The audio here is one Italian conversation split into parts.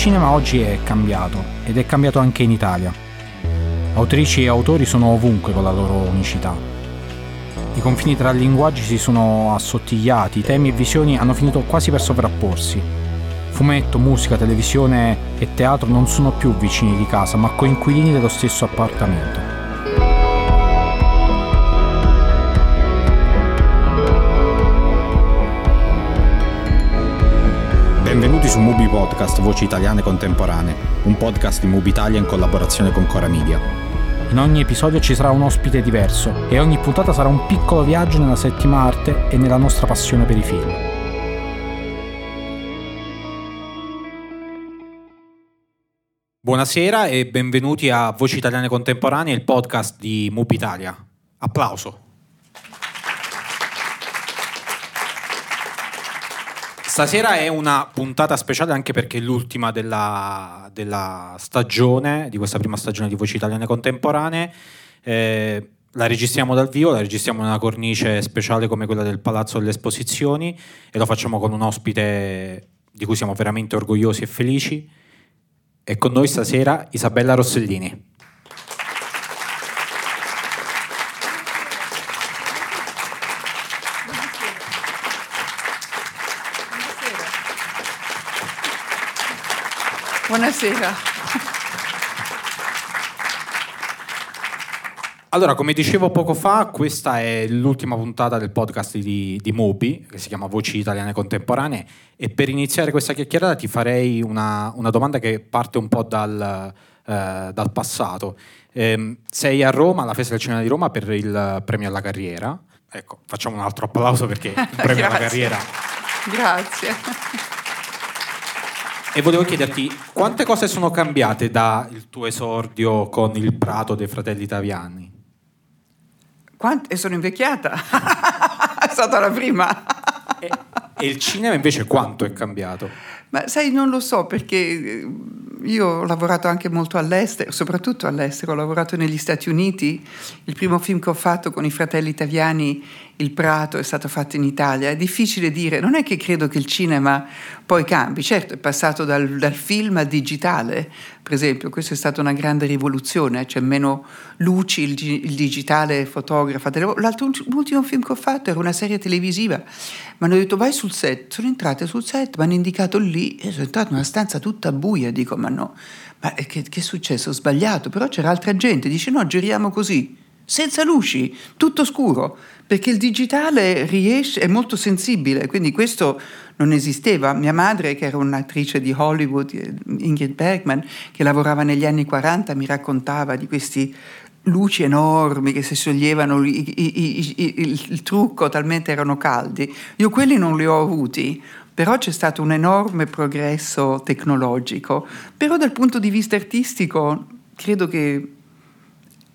Cinema oggi è cambiato ed è cambiato anche in Italia. Autrici e autori sono ovunque con la loro unicità. I confini tra linguaggi si sono assottigliati, temi e visioni hanno finito quasi per sovrapporsi. Fumetto, musica, televisione e teatro non sono più vicini di casa, ma coinquilini dello stesso appartamento. Su Mubi Podcast Voci Italiane Contemporanee, un podcast di Mubi Italia in collaborazione con Cora Media. In ogni episodio ci sarà un ospite diverso e ogni puntata sarà un piccolo viaggio nella settima arte e nella nostra passione per i film. Buonasera e benvenuti a Voci Italiane Contemporanee, il podcast di Mubi Italia. Applauso. Stasera è una puntata speciale anche perché è l'ultima della, della stagione, di questa prima stagione di Voci Italiane Contemporanee. Eh, la registriamo dal vivo, la registriamo in una cornice speciale come quella del Palazzo delle Esposizioni e lo facciamo con un ospite di cui siamo veramente orgogliosi e felici. E con noi stasera Isabella Rossellini. Buonasera. Allora, come dicevo poco fa, questa è l'ultima puntata del podcast di, di Mobi, che si chiama Voci Italiane Contemporanee, e per iniziare questa chiacchierata ti farei una, una domanda che parte un po' dal, eh, dal passato. Eh, sei a Roma, alla Festa del Cinema di Roma, per il premio alla carriera. Ecco, facciamo un altro applauso perché il premio alla carriera... Grazie. E volevo chiederti quante cose sono cambiate dal tuo esordio con il Prato dei Fratelli Italiani? Quante? Sono invecchiata. è stata la prima. E, e, il cinema invece quanto è cambiato? Ma sai, non lo so perché io ho lavorato anche molto all'estero, soprattutto all'estero, ho lavorato negli Stati Uniti. Il primo film che ho fatto con i fratelli italiani il Prato è stato fatto in Italia, è difficile dire, non è che credo che il cinema poi cambi, certo è passato dal, dal film al digitale, per esempio, questa è stata una grande rivoluzione, c'è meno luci, il, il digitale fotografa. L'altro l'ultimo film che ho fatto era una serie televisiva, mi hanno detto vai sul set, sono entrate sul set, mi hanno indicato lì e sono entrato in una stanza tutta buia, dico ma no, ma che, che è successo? Ho sbagliato, però c'era altra gente, dice no, giriamo così senza luci, tutto scuro, perché il digitale riesce, è molto sensibile, quindi questo non esisteva. Mia madre, che era un'attrice di Hollywood, Ingrid Bergman, che lavorava negli anni 40, mi raccontava di questi luci enormi che si scioglievano i, i, i, il trucco, talmente erano caldi. Io quelli non li ho avuti, però c'è stato un enorme progresso tecnologico. Però dal punto di vista artistico credo che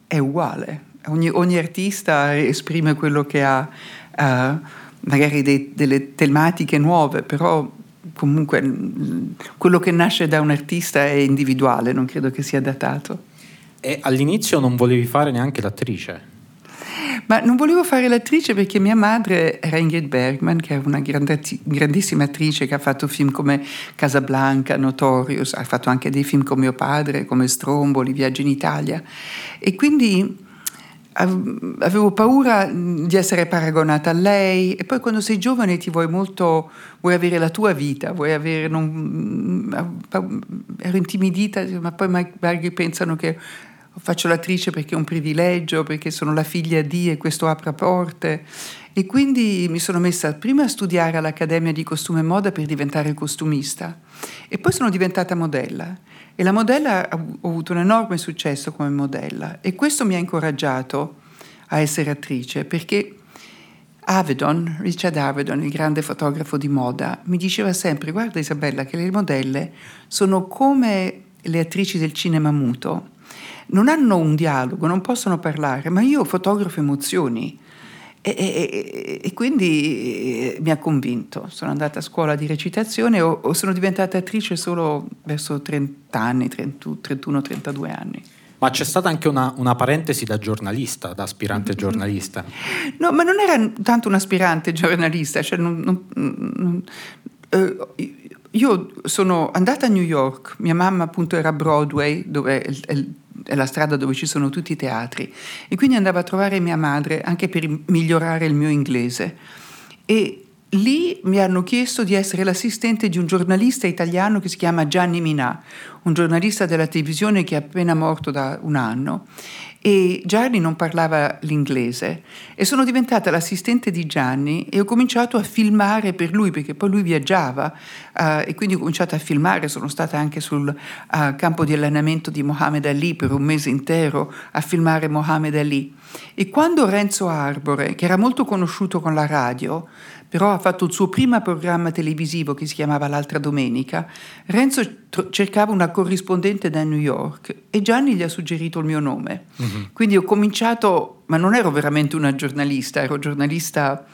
è uguale ogni, ogni artista esprime quello che ha, uh, magari dei, delle tematiche nuove, però comunque quello che nasce da un artista è individuale, non credo che sia datato. E all'inizio non volevi fare neanche l'attrice? Ma non volevo fare l'attrice perché mia madre era Ingrid Bergman, che è una grandissima attrice che ha fatto film come Casablanca, Notorious, ha fatto anche dei film con mio padre, come Stromboli, Viaggio in Italia. E quindi avevo paura di essere paragonata a lei e poi quando sei giovane ti vuoi molto, vuoi avere la tua vita, vuoi avere, non, ero intimidita, ma poi magari pensano che faccio l'attrice perché è un privilegio, perché sono la figlia di e questo apre porte. E quindi mi sono messa prima a studiare all'Accademia di Costume e Moda per diventare costumista e poi sono diventata modella. E la modella ha avuto un enorme successo come modella e questo mi ha incoraggiato a essere attrice perché Avedon, Richard Avedon, il grande fotografo di moda, mi diceva sempre guarda Isabella che le modelle sono come le attrici del cinema muto, non hanno un dialogo, non possono parlare, ma io fotografo emozioni. E, e, e, quindi eh, mi ha convinto. Sono andata a scuola di recitazione o, o sono diventata attrice solo verso 30 anni, 31-32 anni. Ma c'è stata anche una, una, parentesi da giornalista, da aspirante giornalista. No, ma non era tanto un aspirante giornalista, cioè non, non, non, eh, io sono andata a New York, mia mamma appunto era a Broadway, dove è, è, è, la strada dove ci sono tutti i teatri, e quindi andavo a trovare mia madre anche per migliorare il mio inglese. E lì mi hanno chiesto di essere l'assistente di un giornalista italiano che si chiama Gianni Minà, un giornalista della televisione che è appena morto da un anno e Gianni non parlava l'inglese e sono diventata l'assistente di Gianni e ho cominciato a filmare per lui perché poi lui viaggiava uh, e quindi ho cominciato a filmare, sono stata anche sul uh, campo di allenamento di Mohamed Ali per un mese intero a filmare Mohamed Ali e quando Renzo Arbore, che era molto conosciuto con la radio, però ha fatto il suo primo programma televisivo che si chiamava L'altra domenica, Renzo tr- cercava una corrispondente da New York e Gianni gli ha suggerito il mio nome. Mm-hmm. Quindi ho cominciato, ma non ero veramente una giornalista, ero giornalista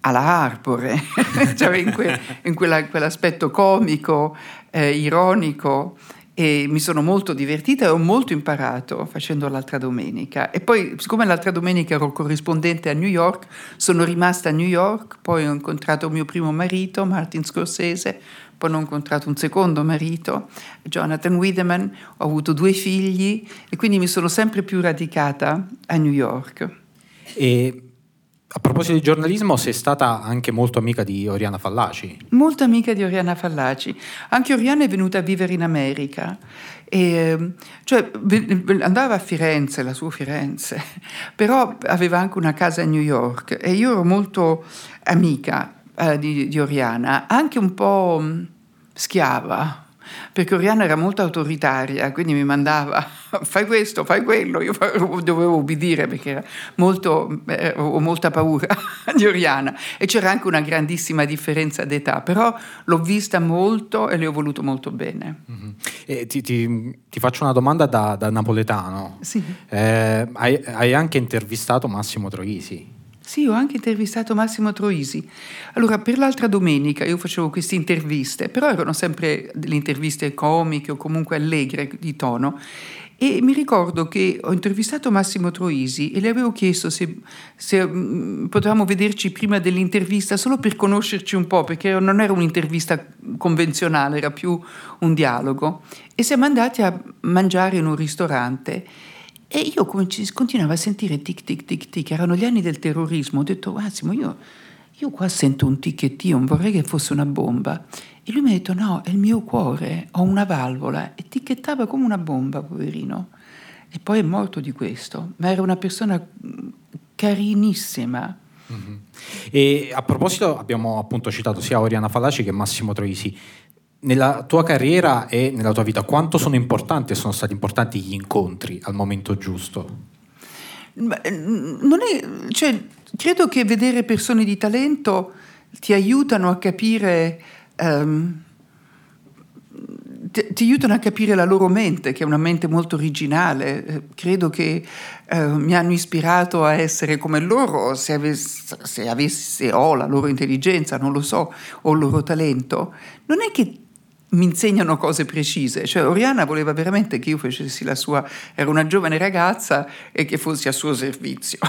alla Arbore, cioè in, que- in quella, quell'aspetto comico, eh, ironico e mi sono molto divertita e ho molto imparato facendo l'altra domenica. E poi, siccome l'altra domenica ero corrispondente a New York, sono rimasta a New York, poi ho incontrato mio primo marito, Martin Scorsese, poi ho incontrato un secondo marito, Jonathan Wiedemann, ho avuto due figli e quindi mi sono sempre più radicata a New York. E a proposito di giornalismo, sei stata anche molto amica di Oriana Fallaci. Molto amica di Oriana Fallaci. Anche Oriana è venuta a vivere in America. E, cioè, andava a Firenze, la sua Firenze, però aveva anche una casa a New York e io ero molto amica eh, di, di Oriana, anche un po' schiava perché Oriana era molto autoritaria, quindi mi mandava fai questo, fai quello, io dovevo ubbidire perché molto, eh, ho molta paura di Oriana e c'era anche una grandissima differenza d'età, però l'ho vista molto e le ho voluto molto bene. Mm-hmm. Ti, ti, ti, faccio una domanda da, da napoletano. Sì. Eh, hai, hai anche intervistato Massimo Troisi. Sì, ho anche intervistato Massimo Troisi. Allora, per l'altra domenica io facevo queste interviste, però erano sempre delle interviste comiche o comunque allegre di tono. E mi ricordo che ho intervistato Massimo Troisi e le avevo chiesto se, se um, potevamo vederci prima dell'intervista solo per conoscerci un po', perché non era un'intervista convenzionale, era più un dialogo. E siamo andati a mangiare in un ristorante. E io continuavo a sentire tic tic tic tic, erano gli anni del terrorismo, ho detto Massimo io, io qua sento un ticchettio, non vorrei che fosse una bomba. E lui mi ha detto no, è il mio cuore, ho una valvola e ticchettava come una bomba, poverino. E poi è morto di questo, ma era una persona carinissima. Mm-hmm. E a proposito abbiamo appunto citato sia Oriana Fallaci che Massimo Troisi nella tua carriera e nella tua vita, quanto sono importanti e sono stati importanti gli incontri al momento giusto? Non è, cioè, credo che vedere persone di talento ti aiutano a capire. Um, ti, ti, aiutano a capire la loro mente, che è una mente molto originale. Credo che eh, mi hanno ispirato a essere come loro, se avessi, se avessi, se ho la loro intelligenza, non lo so, o il loro talento. Non è che mi insegnano cose precise. Cioè, Oriana voleva veramente che io facessi la sua, era una giovane ragazza e che fossi a suo servizio.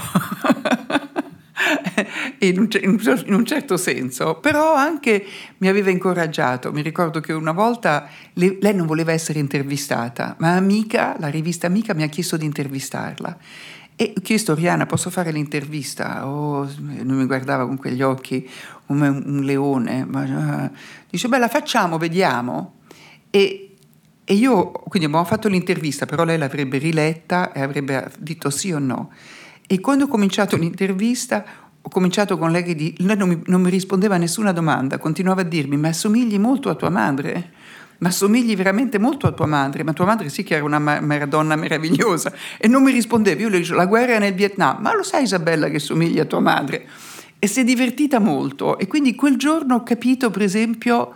in, un, certo senso, però anche mi aveva incoraggiato. Mi ricordo che una volta lei non voleva essere intervistata, ma Amica, la rivista Amica, mi ha chiesto di intervistarla. E ho chiesto, Oriana, posso fare l'intervista? Oh, non mi guardava con quegli occhi come un leone. Ma, uh, dice, beh, la facciamo, vediamo. E, e io, quindi abbiamo fatto l'intervista, però lei l'avrebbe riletta e avrebbe detto sì o no. E quando ho cominciato l'intervista, ho cominciato con lei che di, lei non mi, non mi rispondeva a nessuna domanda, continuava a dirmi, ma assomigli molto a tua madre ma somigli veramente molto a tua madre, ma tua madre sì che era una ma- donna meravigliosa. E non mi rispondevi, io le dicevo la guerra è nel Vietnam, ma lo sai Isabella che somiglia a tua madre? E si è divertita molto. E quindi quel giorno ho capito per esempio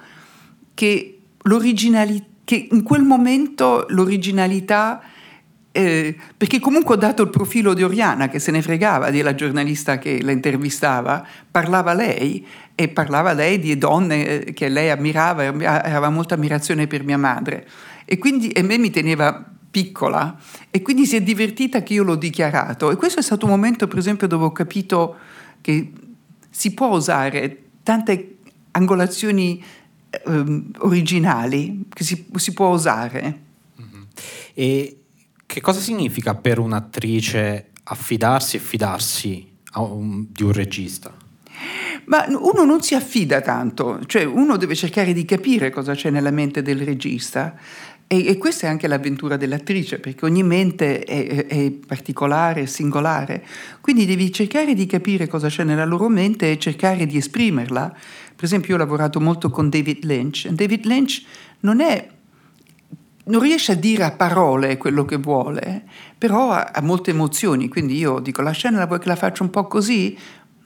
che l'originalità, che in quel momento l'originalità eh, perché comunque ho dato il profilo di Oriana che se ne fregava della giornalista che la intervistava, parlava lei e parlava lei di donne eh, che lei ammirava, aveva molta ammirazione per mia madre e quindi e me mi teneva piccola e quindi si è divertita che io l'ho dichiarato e questo è stato un momento per esempio dove ho capito che si può usare tante angolazioni ehm, originali che si, si può usare. Mm-hmm. E che cosa significa per un'attrice affidarsi e fidarsi un, di un regista? Ma uno non si affida tanto, cioè uno deve cercare di capire cosa c'è nella mente del regista. E, e questa è anche l'avventura dell'attrice, perché ogni mente è, è, particolare, singolare. Quindi devi cercare di capire cosa c'è nella loro mente e cercare di esprimerla. Per esempio, io ho lavorato molto con David Lynch. David Lynch non è non riesce a dire a parole quello che vuole, però ha, ha, molte emozioni, quindi io dico la scena la vuoi che la faccia un po' così?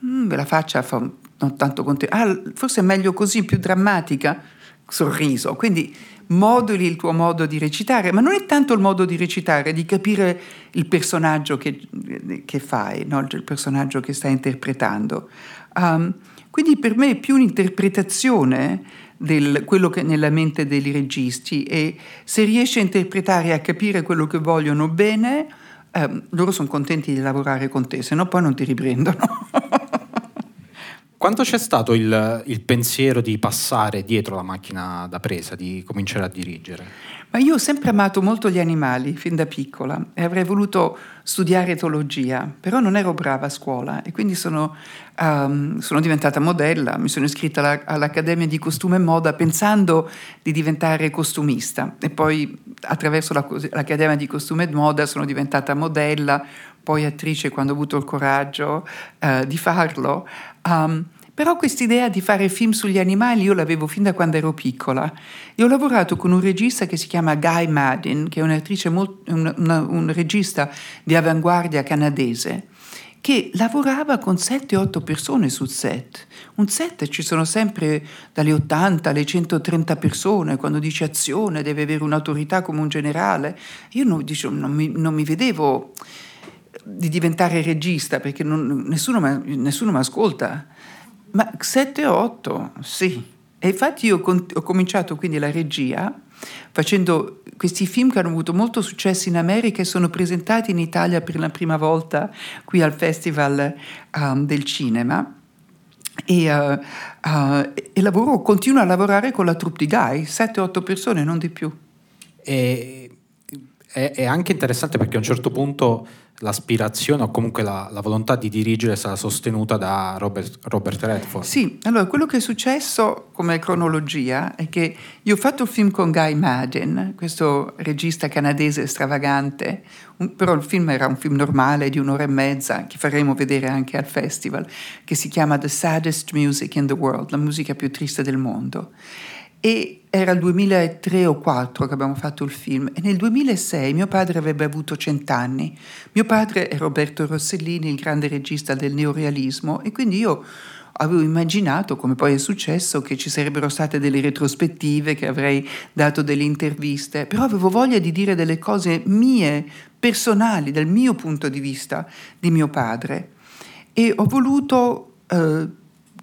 Mm, ve la faccia fa, non tanto con te. Ah, forse è meglio così, più drammatica? Sorriso. Quindi moduli il tuo modo di recitare, ma non è tanto il modo di recitare, di capire il personaggio che, che fai, no? il personaggio che stai interpretando. Um, quindi per me è più un'interpretazione del, quello che è nella mente dei registi e se riesci a interpretare e a capire quello che vogliono bene, eh, loro sono contenti di lavorare con te, se no poi non ti riprendono. Quanto c'è stato il, il, pensiero di passare dietro la macchina da presa, di cominciare a dirigere? Ma io ho sempre amato molto gli animali, fin da piccola, e avrei voluto studiare etologia, però non ero brava a scuola e quindi sono, um, sono diventata modella, mi sono iscritta alla, all'Accademia di Costume e Moda pensando di diventare costumista e poi attraverso la, l'Accademia di Costume e Moda sono diventata modella, poi attrice quando ho avuto il coraggio uh, di farlo. Um, però quest'idea di fare film sugli animali io l'avevo fin da quando ero piccola e ho lavorato con un regista che si chiama Guy Madden, che è molto, un, una, un regista di avanguardia canadese che lavorava con 7-8 persone sul set. Un set ci sono sempre dalle 80 alle 130 persone, quando dice azione deve avere un'autorità come un generale. Io non, dicevo, non, mi, non mi vedevo di diventare regista perché non, nessuno mi ascolta. Ma 7-8, sì. E infatti io ho cominciato quindi la regia facendo questi film che hanno avuto molto successo in America e sono presentati in Italia per la prima volta qui al Festival um, del Cinema. E, uh, uh, e lavoro, continuo a lavorare con la troupe di Guy, 7-8 persone, non di più. E, è, è anche interessante perché a un certo punto l'aspirazione o comunque la, la, volontà di dirigere sarà sostenuta da Robert, Robert, Redford. Sì, allora quello che è successo come cronologia è che io ho fatto il film con Guy Madden, questo regista canadese stravagante, un, però il film era un film normale di un'ora e mezza che faremo vedere anche al festival, che si chiama The Saddest Music in the World, la musica più triste del mondo. E era il 2003 o 2004 che abbiamo fatto il film e nel 2006 mio padre avrebbe avuto cent'anni. Mio padre è Roberto Rossellini, il grande regista del neorealismo e quindi io avevo immaginato, come poi è successo, che ci sarebbero state delle retrospettive, che avrei dato delle interviste, però avevo voglia di dire delle cose mie, personali, dal mio punto di vista di mio padre. E ho voluto eh,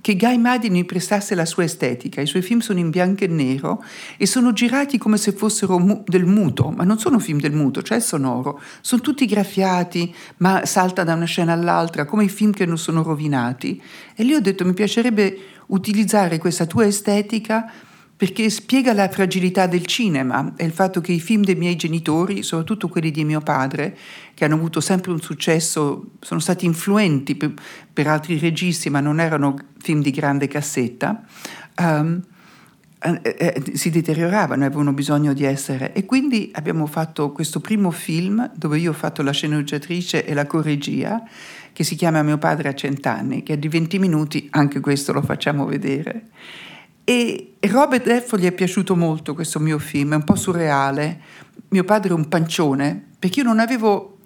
che Guy Madden prestasse la sua estetica. I suoi film sono in bianco e nero e sono girati come se fossero mu- del muto, ma non sono film del muto, cioè sonoro. Sono tutti graffiati, ma salta da una scena all'altra, come i film che non sono rovinati. E lì ho detto mi piacerebbe utilizzare questa tua estetica perché spiega la fragilità del cinema e il fatto che i film dei miei genitori, soprattutto quelli di mio padre, che hanno avuto sempre un successo, sono stati influenti per, per altri registi, ma non erano film di grande cassetta, um, eh, eh, si deterioravano, avevano bisogno di essere. E quindi abbiamo fatto questo primo film dove io ho fatto la sceneggiatrice e la corregia, che si chiama Mio padre a cent'anni, che è di 20 minuti, anche questo lo facciamo vedere. E Robert Redford gli è piaciuto molto questo mio film, è un po' surreale. Mio padre è un pancione, perché io non avevo.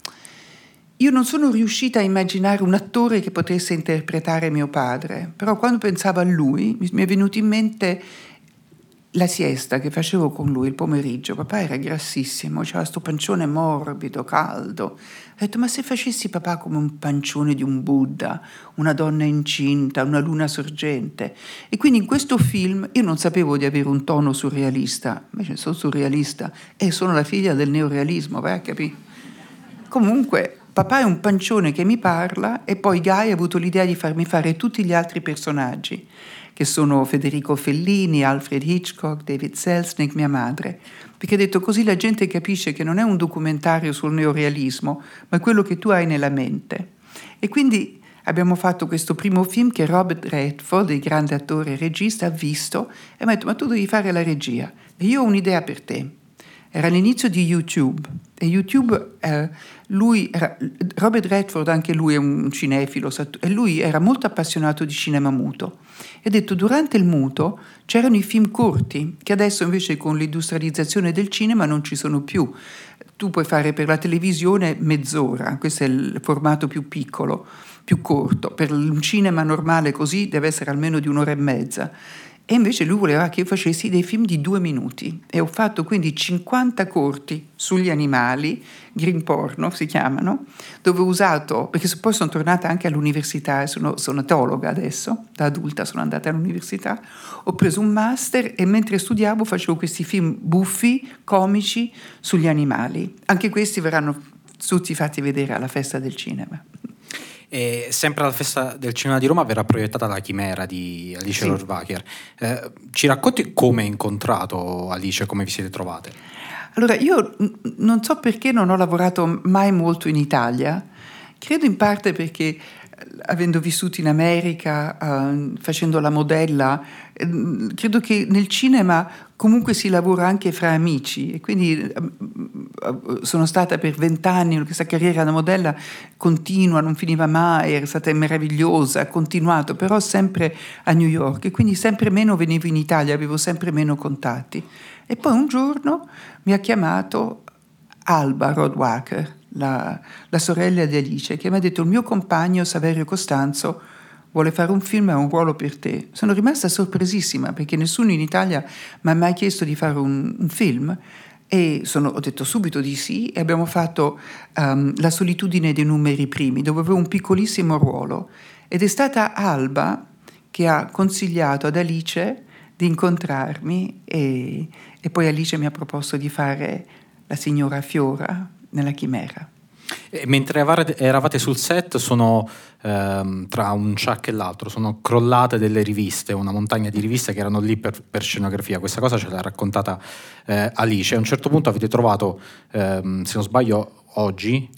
Io non sono riuscita a immaginare un attore che potesse interpretare mio padre, però quando pensavo a lui mi è venuto in mente la siesta che facevo con lui il pomeriggio, papà era grassissimo, aveva questo pancione morbido, caldo. Ho detto, ma se facessi papà come un pancione di un Buddha, una donna incinta, una luna sorgente? E quindi in questo film io non sapevo di avere un tono surrealista, invece sono surrealista e sono la figlia del neorealismo, vai a capire. Comunque, papà è un pancione che mi parla e poi Guy ha avuto l'idea di farmi fare tutti gli altri personaggi, che sono Federico Fellini, Alfred Hitchcock, David Selznick, mia madre, perché ha detto così la gente capisce che non è un documentario sul neorealismo, ma quello che tu hai nella mente. E quindi abbiamo fatto questo primo film che Robert Redford, il grande attore e regista, ha visto e mi ha detto ma tu devi fare la regia e io ho un'idea per te. Era l'inizio di YouTube e YouTube, eh, lui era, Robert Redford anche lui è un cinefilo e lui era molto appassionato di cinema muto e ha detto durante il muto c'erano i film corti che adesso invece con l'industrializzazione del cinema non ci sono più. Tu puoi fare per la televisione mezz'ora, questo è il formato più piccolo più corto. Per un cinema normale così deve essere almeno di un'ora e mezza. E invece lui voleva che io facessi dei film di due minuti e ho fatto quindi 50 corti sugli animali, green porno si chiamano, dove ho usato, perché poi sono tornata anche all'università, sono, sono etologa adesso, da adulta sono andata all'università, ho preso un master e mentre studiavo facevo questi film buffi, comici sugli animali. Anche questi verranno tutti fatti vedere alla festa del cinema. E sempre alla festa del cinema di Roma verrà proiettata la chimera di Alice sì. Rohrwacher. Eh, ci racconti come hai incontrato Alice, come vi siete trovate? Allora, io non so perché non ho lavorato mai molto in Italia, credo in parte perché avendo vissuto in America, uh, facendo la modella, uh, credo che nel cinema comunque si lavora anche fra amici. E quindi uh, sono stata per vent'anni, questa carriera da modella continua, non finiva mai, era stata meravigliosa, ha continuato, però sempre a New York. E quindi sempre meno venivo in Italia, avevo sempre meno contatti. E poi un giorno mi ha chiamato Alba Rodwacker la, la sorella di Alice, che mi ha detto il mio compagno Saverio Costanzo vuole fare un film e un ruolo per te. Sono rimasta sorpresissima perché nessuno in Italia mi ha mai chiesto di fare un, un film e sono, ho detto subito di sì e abbiamo fatto um, La solitudine dei numeri primi dove avevo un piccolissimo ruolo ed è stata Alba che ha consigliato ad Alice di incontrarmi e, e poi Alice mi ha proposto di fare la signora Fiora nella chimera. E mentre eravate sul set, sono ehm, tra un ciak e l'altro, sono crollate delle riviste, una montagna di riviste che erano lì per, per scenografia. Questa cosa ce l'ha raccontata eh, Alice. A un certo punto avete trovato, ehm, se non sbaglio, oggi,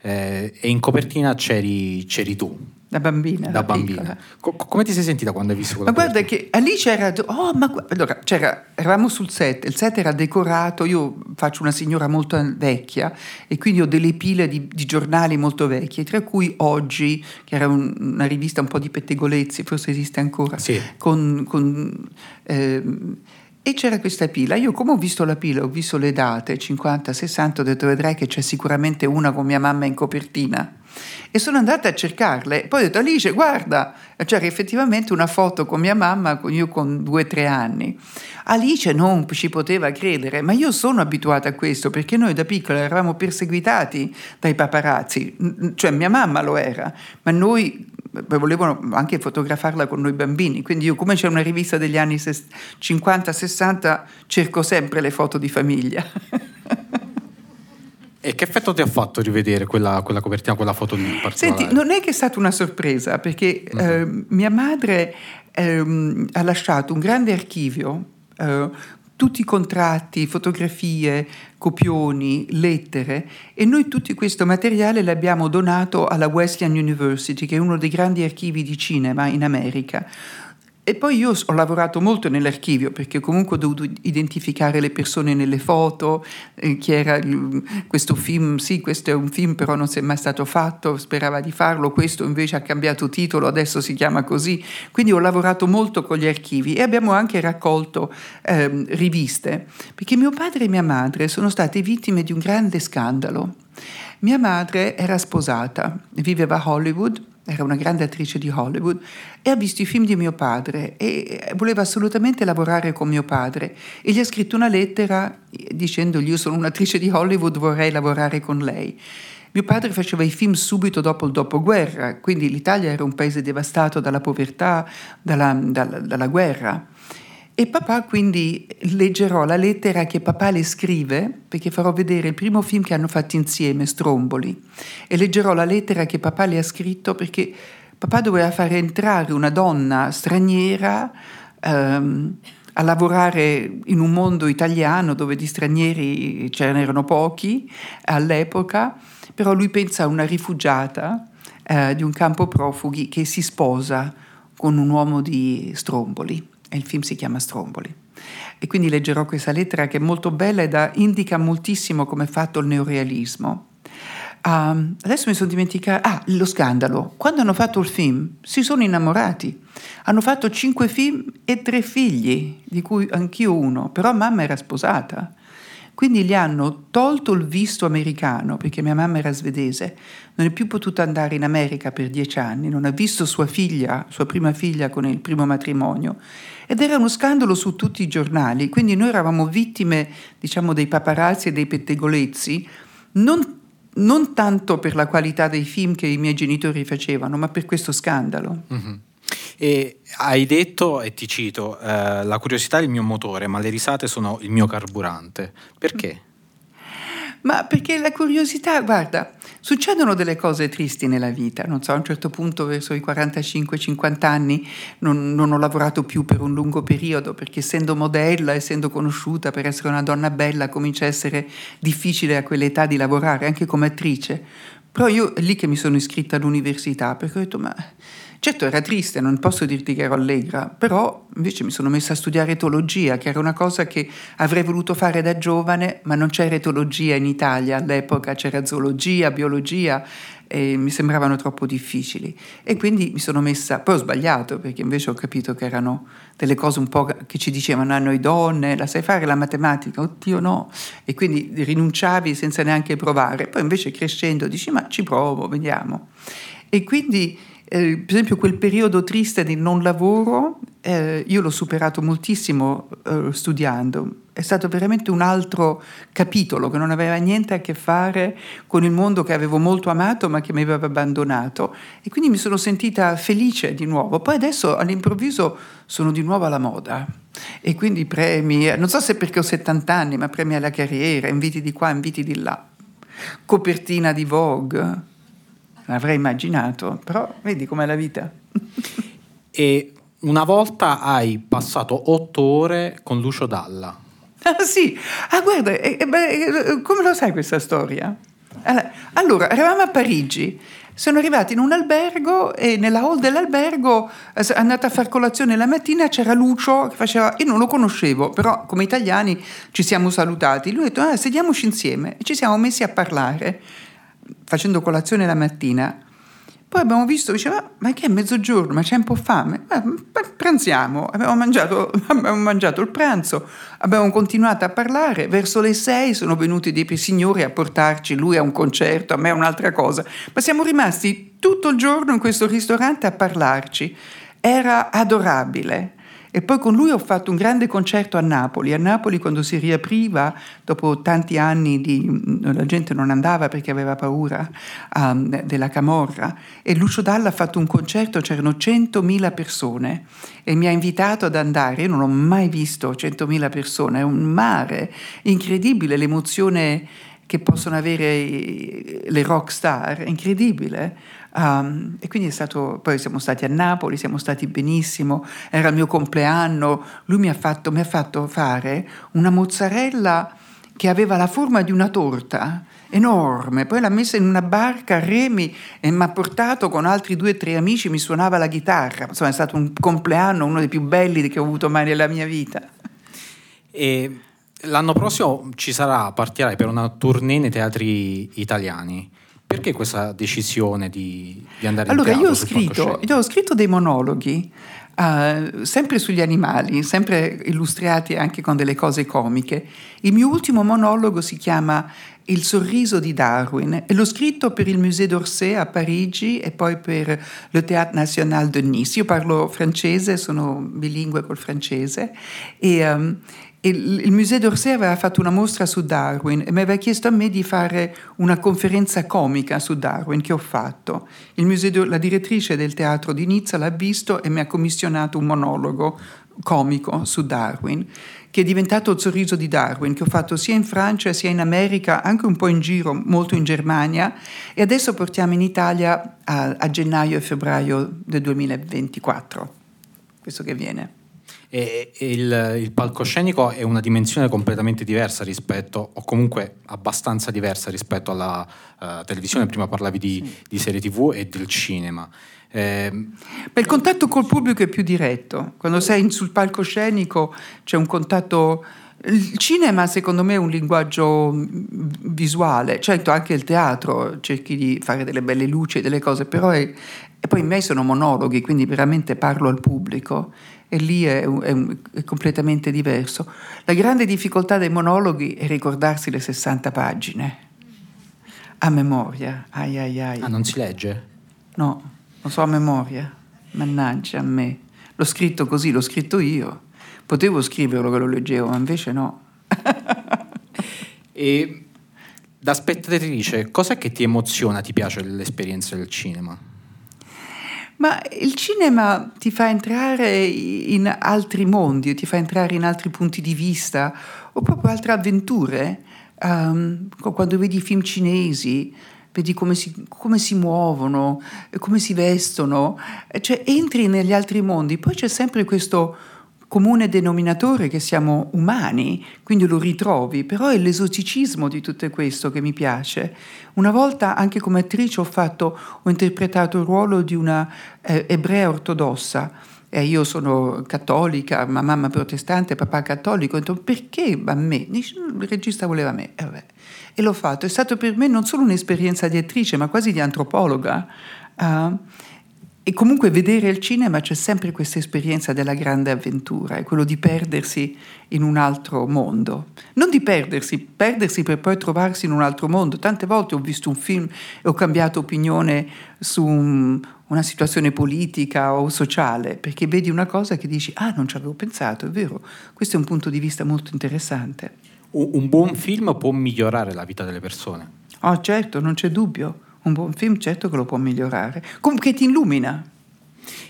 eh, e in copertina c'eri, c'eri tu. Da bambina. Da bambina. Co- come ti sei sentita quando hai visto quella Ma guarda che Alice era... Oh, ma allora, c'era, eravamo sul set, il set era decorato, io faccio una signora molto vecchia e quindi ho delle pile di, di giornali molto vecchie, tra cui Oggi, che era un, una rivista un po' di pettegolezzi, forse esiste ancora, sì. con... con eh, e c'era questa pila. Io come ho visto la pila, ho visto le date, 50, 60, ho detto vedrai che c'è sicuramente una con mia mamma in copertina. E sono andata a cercarle. Poi ho detto Alice, guarda, c'era effettivamente una foto con mia mamma, io con due o tre anni. Alice non ci poteva credere, ma io sono abituata a questo perché noi da piccola eravamo perseguitati dai paparazzi, cioè mia mamma lo era, ma noi volevano anche fotografarla con noi bambini, quindi io come c'è una rivista degli anni 50-60 cerco sempre le foto di famiglia. E che effetto ti ha fatto rivedere quella, quella copertina, quella foto lì? Senti, non è che è stata una sorpresa, perché uh-huh. eh, mia madre eh, ha lasciato un grande archivio eh, tutti i contratti, fotografie, copioni, lettere e noi tutto questo materiale l'abbiamo donato alla Wesleyan University, che è uno dei grandi archivi di cinema in America, e poi io ho lavorato molto nell'archivio perché comunque ho dovuto identificare le persone nelle foto, eh, chi era questo film, sì questo è un film però non si è mai stato fatto, sperava di farlo, questo invece ha cambiato titolo, adesso si chiama così, quindi ho lavorato molto con gli archivi e abbiamo anche raccolto eh, riviste, perché mio padre e mia madre sono state vittime di un grande scandalo. Mia madre era sposata, viveva a Hollywood era una grande attrice di Hollywood, e ha visto i film di mio padre e voleva assolutamente lavorare con mio padre e gli ha scritto una lettera dicendogli io sono un'attrice di Hollywood, vorrei lavorare con lei. Mio padre faceva i film subito dopo il dopoguerra, quindi l'Italia era un paese devastato dalla povertà, dalla, dalla, dalla guerra. E papà quindi leggerò la lettera che papà le scrive, perché farò vedere il primo film che hanno fatto insieme, Stromboli, e leggerò la lettera che papà le ha scritto perché papà doveva far entrare una donna straniera ehm, a lavorare in un mondo italiano dove di stranieri ce n'erano pochi all'epoca, però lui pensa a una rifugiata eh, di un campo profughi che si sposa con un uomo di Stromboli e il film si chiama Stromboli. E quindi leggerò questa lettera che è molto bella ed indica moltissimo come è fatto il neorealismo. Um, adesso mi sono dimenticata. Ah, lo scandalo. Quando hanno fatto il film si sono innamorati. Hanno fatto cinque film e tre figli, di cui anch'io uno, però mamma era sposata. Quindi gli hanno tolto il visto americano, perché mia mamma era svedese, non è più potuta andare in America per dieci anni, non ha visto sua figlia, sua prima figlia con il primo matrimonio. Ed era uno scandalo su tutti i giornali, quindi noi eravamo vittime, diciamo, dei paparazzi e dei pettegolezzi, non non tanto per la qualità dei film che i miei genitori facevano, ma per questo scandalo. Mm-hmm. E hai detto, e ti cito, eh, la curiosità è il mio motore, ma le risate sono il mio carburante. Perché? Ma perché la curiosità, guarda, succedono delle cose tristi nella vita, non so, a un certo punto verso i 45-50 anni non, non, ho lavorato più per un lungo periodo perché essendo modella, essendo conosciuta per essere una donna bella, comincia a essere difficile a quell'età di lavorare anche come attrice. Però io è lì che mi sono iscritta all'università perché ho detto ma Certo era triste, non posso dirti che ero allegra, però invece mi sono messa a studiare etologia, che era una cosa che avrei voluto fare da giovane, ma non c'era etologia in Italia all'epoca, c'era zoologia, biologia e mi sembravano troppo difficili. E quindi mi sono messa, poi ho sbagliato perché invece ho capito che erano delle cose un po' che ci dicevano a noi donne, la sai fare la matematica? Oddio no. E quindi rinunciavi senza neanche provare. Poi invece crescendo dici ma ci provo, vediamo. E quindi eh, per esempio quel periodo triste di non lavoro, eh, io l'ho superato moltissimo eh, studiando. È stato veramente un altro capitolo che non aveva niente a che fare con il mondo che avevo molto amato ma che mi aveva abbandonato. E quindi mi sono sentita felice di nuovo. Poi adesso all'improvviso sono di nuovo alla moda. E quindi premi, non so se perché ho 70 anni, ma premi alla carriera, inviti di qua, inviti di là. Copertina di Vogue l'avrei immaginato, però vedi com'è la vita. e una volta hai passato otto ore con Lucio Dalla. Ah sì, ah guarda, eh, beh, come lo sai questa storia? Allora, eravamo a Parigi, sono arrivati in un albergo e nella hall dell'albergo è andata a far colazione la mattina, c'era Lucio che faceva, io non lo conoscevo, però come italiani ci siamo salutati, lui ha detto ah, sediamoci insieme e ci siamo messi a parlare facendo colazione la mattina. Poi abbiamo visto, diceva, ma che è mezzogiorno, ma c'è un po' fame? Eh, pranziamo, abbiamo mangiato, abbiamo mangiato il pranzo, abbiamo continuato a parlare, verso le sei sono venuti dei signori a portarci, lui a un concerto, a me un'altra cosa, ma siamo rimasti tutto il giorno in questo ristorante a parlarci. Era adorabile. E poi con lui ho fatto un grande concerto a Napoli. A Napoli quando si riapriva, dopo tanti anni di... la gente non andava perché aveva paura um, della camorra, e Lucio Dalla ha fatto un concerto, c'erano 100.000 persone e mi ha invitato ad andare. Io non ho mai visto 100.000 persone, è un mare incredibile, l'emozione che possono avere le rock star, è incredibile. Um, e quindi è stato, poi siamo stati a Napoli, siamo stati benissimo, era il mio compleanno, lui mi ha fatto, mi ha fatto fare una mozzarella che aveva la forma di una torta enorme, poi l'ha messa in una barca a remi e mi ha portato con altri due o tre amici, mi suonava la chitarra, insomma è stato un compleanno, uno dei più belli che ho avuto mai nella mia vita. E l'anno prossimo ci sarà, partirai per una tournée nei teatri italiani. Perché questa decisione di, di andare allora, in teatro? Allora, io ho scritto, dei monologhi, uh, sempre sugli animali, sempre illustrati anche con delle cose comiche. Il mio ultimo monologo si chiama Il sorriso di Darwin e l'ho scritto per il Musée d'Orsay a Parigi e poi per le Théâtre National de Nice. Io parlo francese, sono bilingue col francese e, um, il, Musée d'Orsay aveva fatto una mostra su Darwin e mi aveva chiesto a me di fare una conferenza comica su Darwin che ho fatto. la direttrice del teatro di Nizza l'ha visto e mi ha commissionato un monologo comico su Darwin, che è diventato il sorriso di Darwin, che ho fatto sia in Francia sia in America, anche un po' in giro, molto in Germania, e adesso portiamo in Italia a, a gennaio e febbraio del 2024, questo che viene. E il, il, palcoscenico è una dimensione completamente diversa rispetto, o comunque abbastanza diversa rispetto alla uh, televisione. Prima parlavi di, sì. di, serie TV e del cinema. Eh, il contatto col pubblico è più diretto. Quando sei sul palcoscenico c'è un contatto. Il cinema, secondo me, è un linguaggio visuale, certo anche il teatro cerchi di fare delle belle luci e delle cose, però è, e poi i miei sono monologhi, quindi veramente parlo al pubblico e lì è, è, è, completamente diverso. La grande difficoltà dei monologhi è ricordarsi le 60 pagine a memoria. Ai ai ai. Ah, non si legge? No, lo so a memoria. Mannaggia a me. L'ho scritto così, l'ho scritto io. Potevo scriverlo che lo leggevo, ma invece no. e da spettatrice, cos'è che ti emoziona, ti piace dell'esperienza del cinema? Ma il cinema ti fa entrare in altri mondi, ti fa entrare in altri punti di vista o proprio altre avventure. Um, quando vedi film cinesi, vedi come si, come si, muovono, come si vestono, cioè entri negli altri mondi. Poi c'è sempre questo comune denominatore che siamo umani, quindi lo ritrovi, però è l'esoticismo di tutto questo che mi piace. Una volta anche come attrice ho, fatto, ho interpretato il ruolo di una eh, ebrea ortodossa. E io sono cattolica, ma mamma protestante, papà cattolico, detto perché a me? Il regista voleva me. Eh, e l'ho fatto. È stato per me non solo un'esperienza di attrice, ma quasi di antropologa. Uh, e comunque vedere il cinema c'è sempre questa esperienza della grande avventura, è quello di perdersi in un altro mondo. Non di perdersi, perdersi per poi trovarsi in un altro mondo. Tante volte ho visto un film e ho cambiato opinione su un, una situazione politica o sociale, perché vedi una cosa che dici, ah non ci avevo pensato, è vero, questo è un punto di vista molto interessante. Un buon film può migliorare la vita delle persone. Oh certo, non c'è dubbio un buon film certo che lo può migliorare, comunque ti illumina.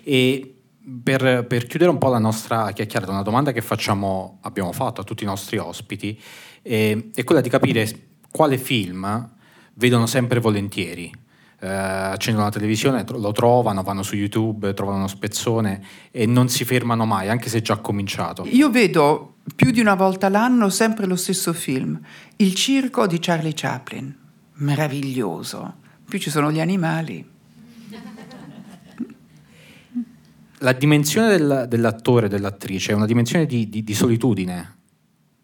E per, per, chiudere un po' la nostra chiacchierata, una domanda che facciamo, abbiamo fatto a tutti i nostri ospiti è, è quella di capire quale film vedono sempre volentieri. Eh, accendono la televisione, lo trovano, vanno su YouTube, trovano uno spezzone e non si fermano mai, anche se è già cominciato. Io vedo più di una volta l'anno sempre lo stesso film, Il circo di Charlie Chaplin, meraviglioso più ci sono gli animali. La dimensione del, dell'attore, dell'attrice è una dimensione di, di, di solitudine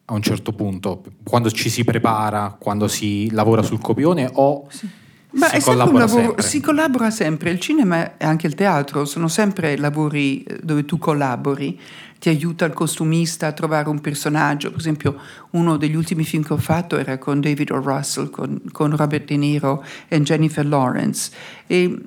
a un certo punto, quando ci si prepara, quando si lavora sul copione o... Sì. Ma si, collabora lavoro, si collabora sempre, il cinema e anche il teatro sono sempre lavori eh, dove tu collabori, ti aiuta il costumista a trovare un personaggio, per esempio uno degli ultimi film che ho fatto era con David O. Russell, con, con Robert De Niro e Jennifer Lawrence. E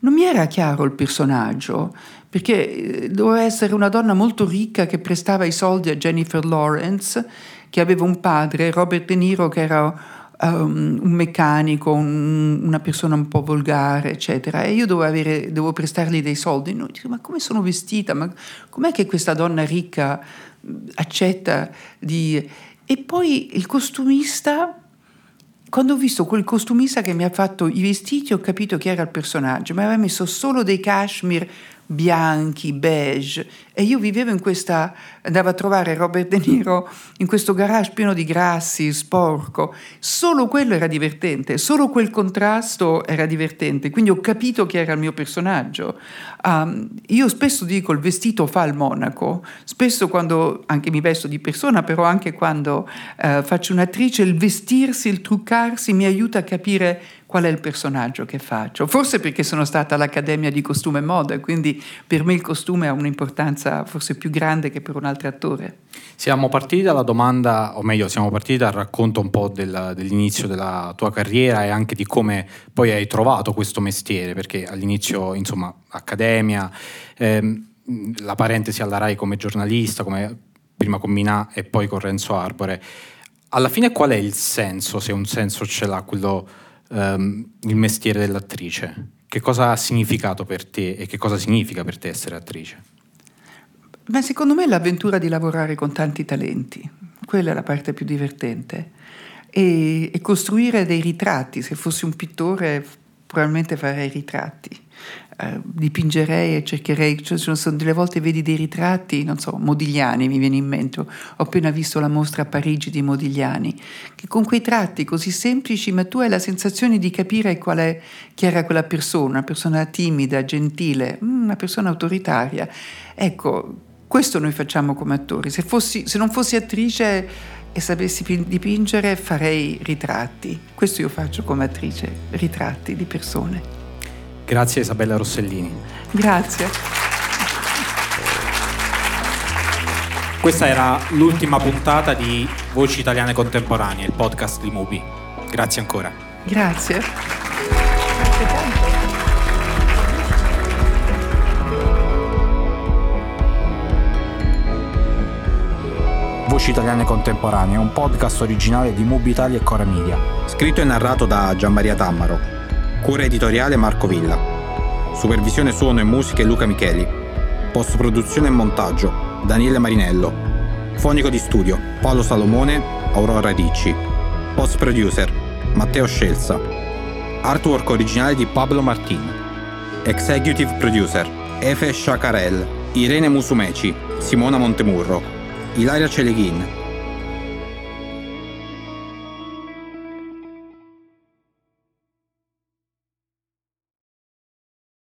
non mi era chiaro il personaggio, perché eh, doveva essere una donna molto ricca che prestava i soldi a Jennifer Lawrence, che aveva un padre, Robert De Niro, che era um, un meccanico, un, una persona un po' volgare, eccetera. E io dovevo, avere, dovevo prestargli dei soldi. No, dico, ma come sono vestita? Ma com'è che questa donna ricca accetta di... E poi il costumista quando ho visto quel costumista che mi ha fatto i vestiti ho capito chi era il personaggio, mi aveva messo solo dei cashmere bianchi, beige e io vivevo in questa, andavo a trovare Robert De Niro in questo garage pieno di grassi, sporco, solo quello era divertente, solo quel contrasto era divertente, quindi ho capito chi era il mio personaggio. Um, io spesso dico il vestito fa il monaco, spesso quando anche mi vesto di persona, però anche quando uh, faccio un'attrice, il vestirsi, il truccarsi mi aiuta a capire qual è il personaggio che faccio. Forse perché sono stata all'Accademia di Costume e Moda, quindi per me il costume ha un'importanza forse più grande che per un altro attore. Siamo partiti dalla domanda, o meglio, siamo partiti dal racconto un po' del, dell'inizio della tua carriera e anche di come poi hai trovato questo mestiere, perché all'inizio, insomma, Accademia, ehm, la parentesi alla RAI come giornalista, come prima con Minà e poi con Renzo Arbore. Alla fine qual è il senso, se un senso ce l'ha quello um, il mestiere dell'attrice? Che cosa ha significato per te e che cosa significa per te essere attrice? Ma secondo me l'avventura di lavorare con tanti talenti, quella è la parte più divertente. E, e costruire dei ritratti, se fossi un pittore probabilmente farei ritratti. Uh, dipingerei e cercherei, cioè, sono delle volte vedi dei ritratti, non so, Modigliani mi viene in mente, ho appena visto la mostra a Parigi di Modigliani, che con quei tratti così semplici, ma tu hai la sensazione di capire qual è, chi era quella persona, una persona timida, gentile, mm, una persona autoritaria. Ecco, questo noi facciamo come attori. Se, fossi, se non fossi attrice e sapessi dipingere farei ritratti. Questo io faccio come attrice, ritratti di persone. Grazie Isabella Rossellini. Grazie. Questa era l'ultima puntata di Voci Italiane Contemporanee, il podcast di Mubi. Grazie ancora. Grazie. Voci Italiane Contemporanee, un podcast originale di Mubi Italia e Cora Media. Scritto e narrato da Gianmaria Tammaro Cura editoriale Marco Villa. Supervisione suono e musiche Luca Micheli. Post produzione e montaggio Daniele Marinello. Fonico di studio Paolo Salomone, Aurora Ricci. Post producer Matteo Scelsa. Artwork originale di Pablo Martin. Executive producer Efe Sciacarel, Irene Musumeci, Simona Montemurro, Ilaria Celeghin,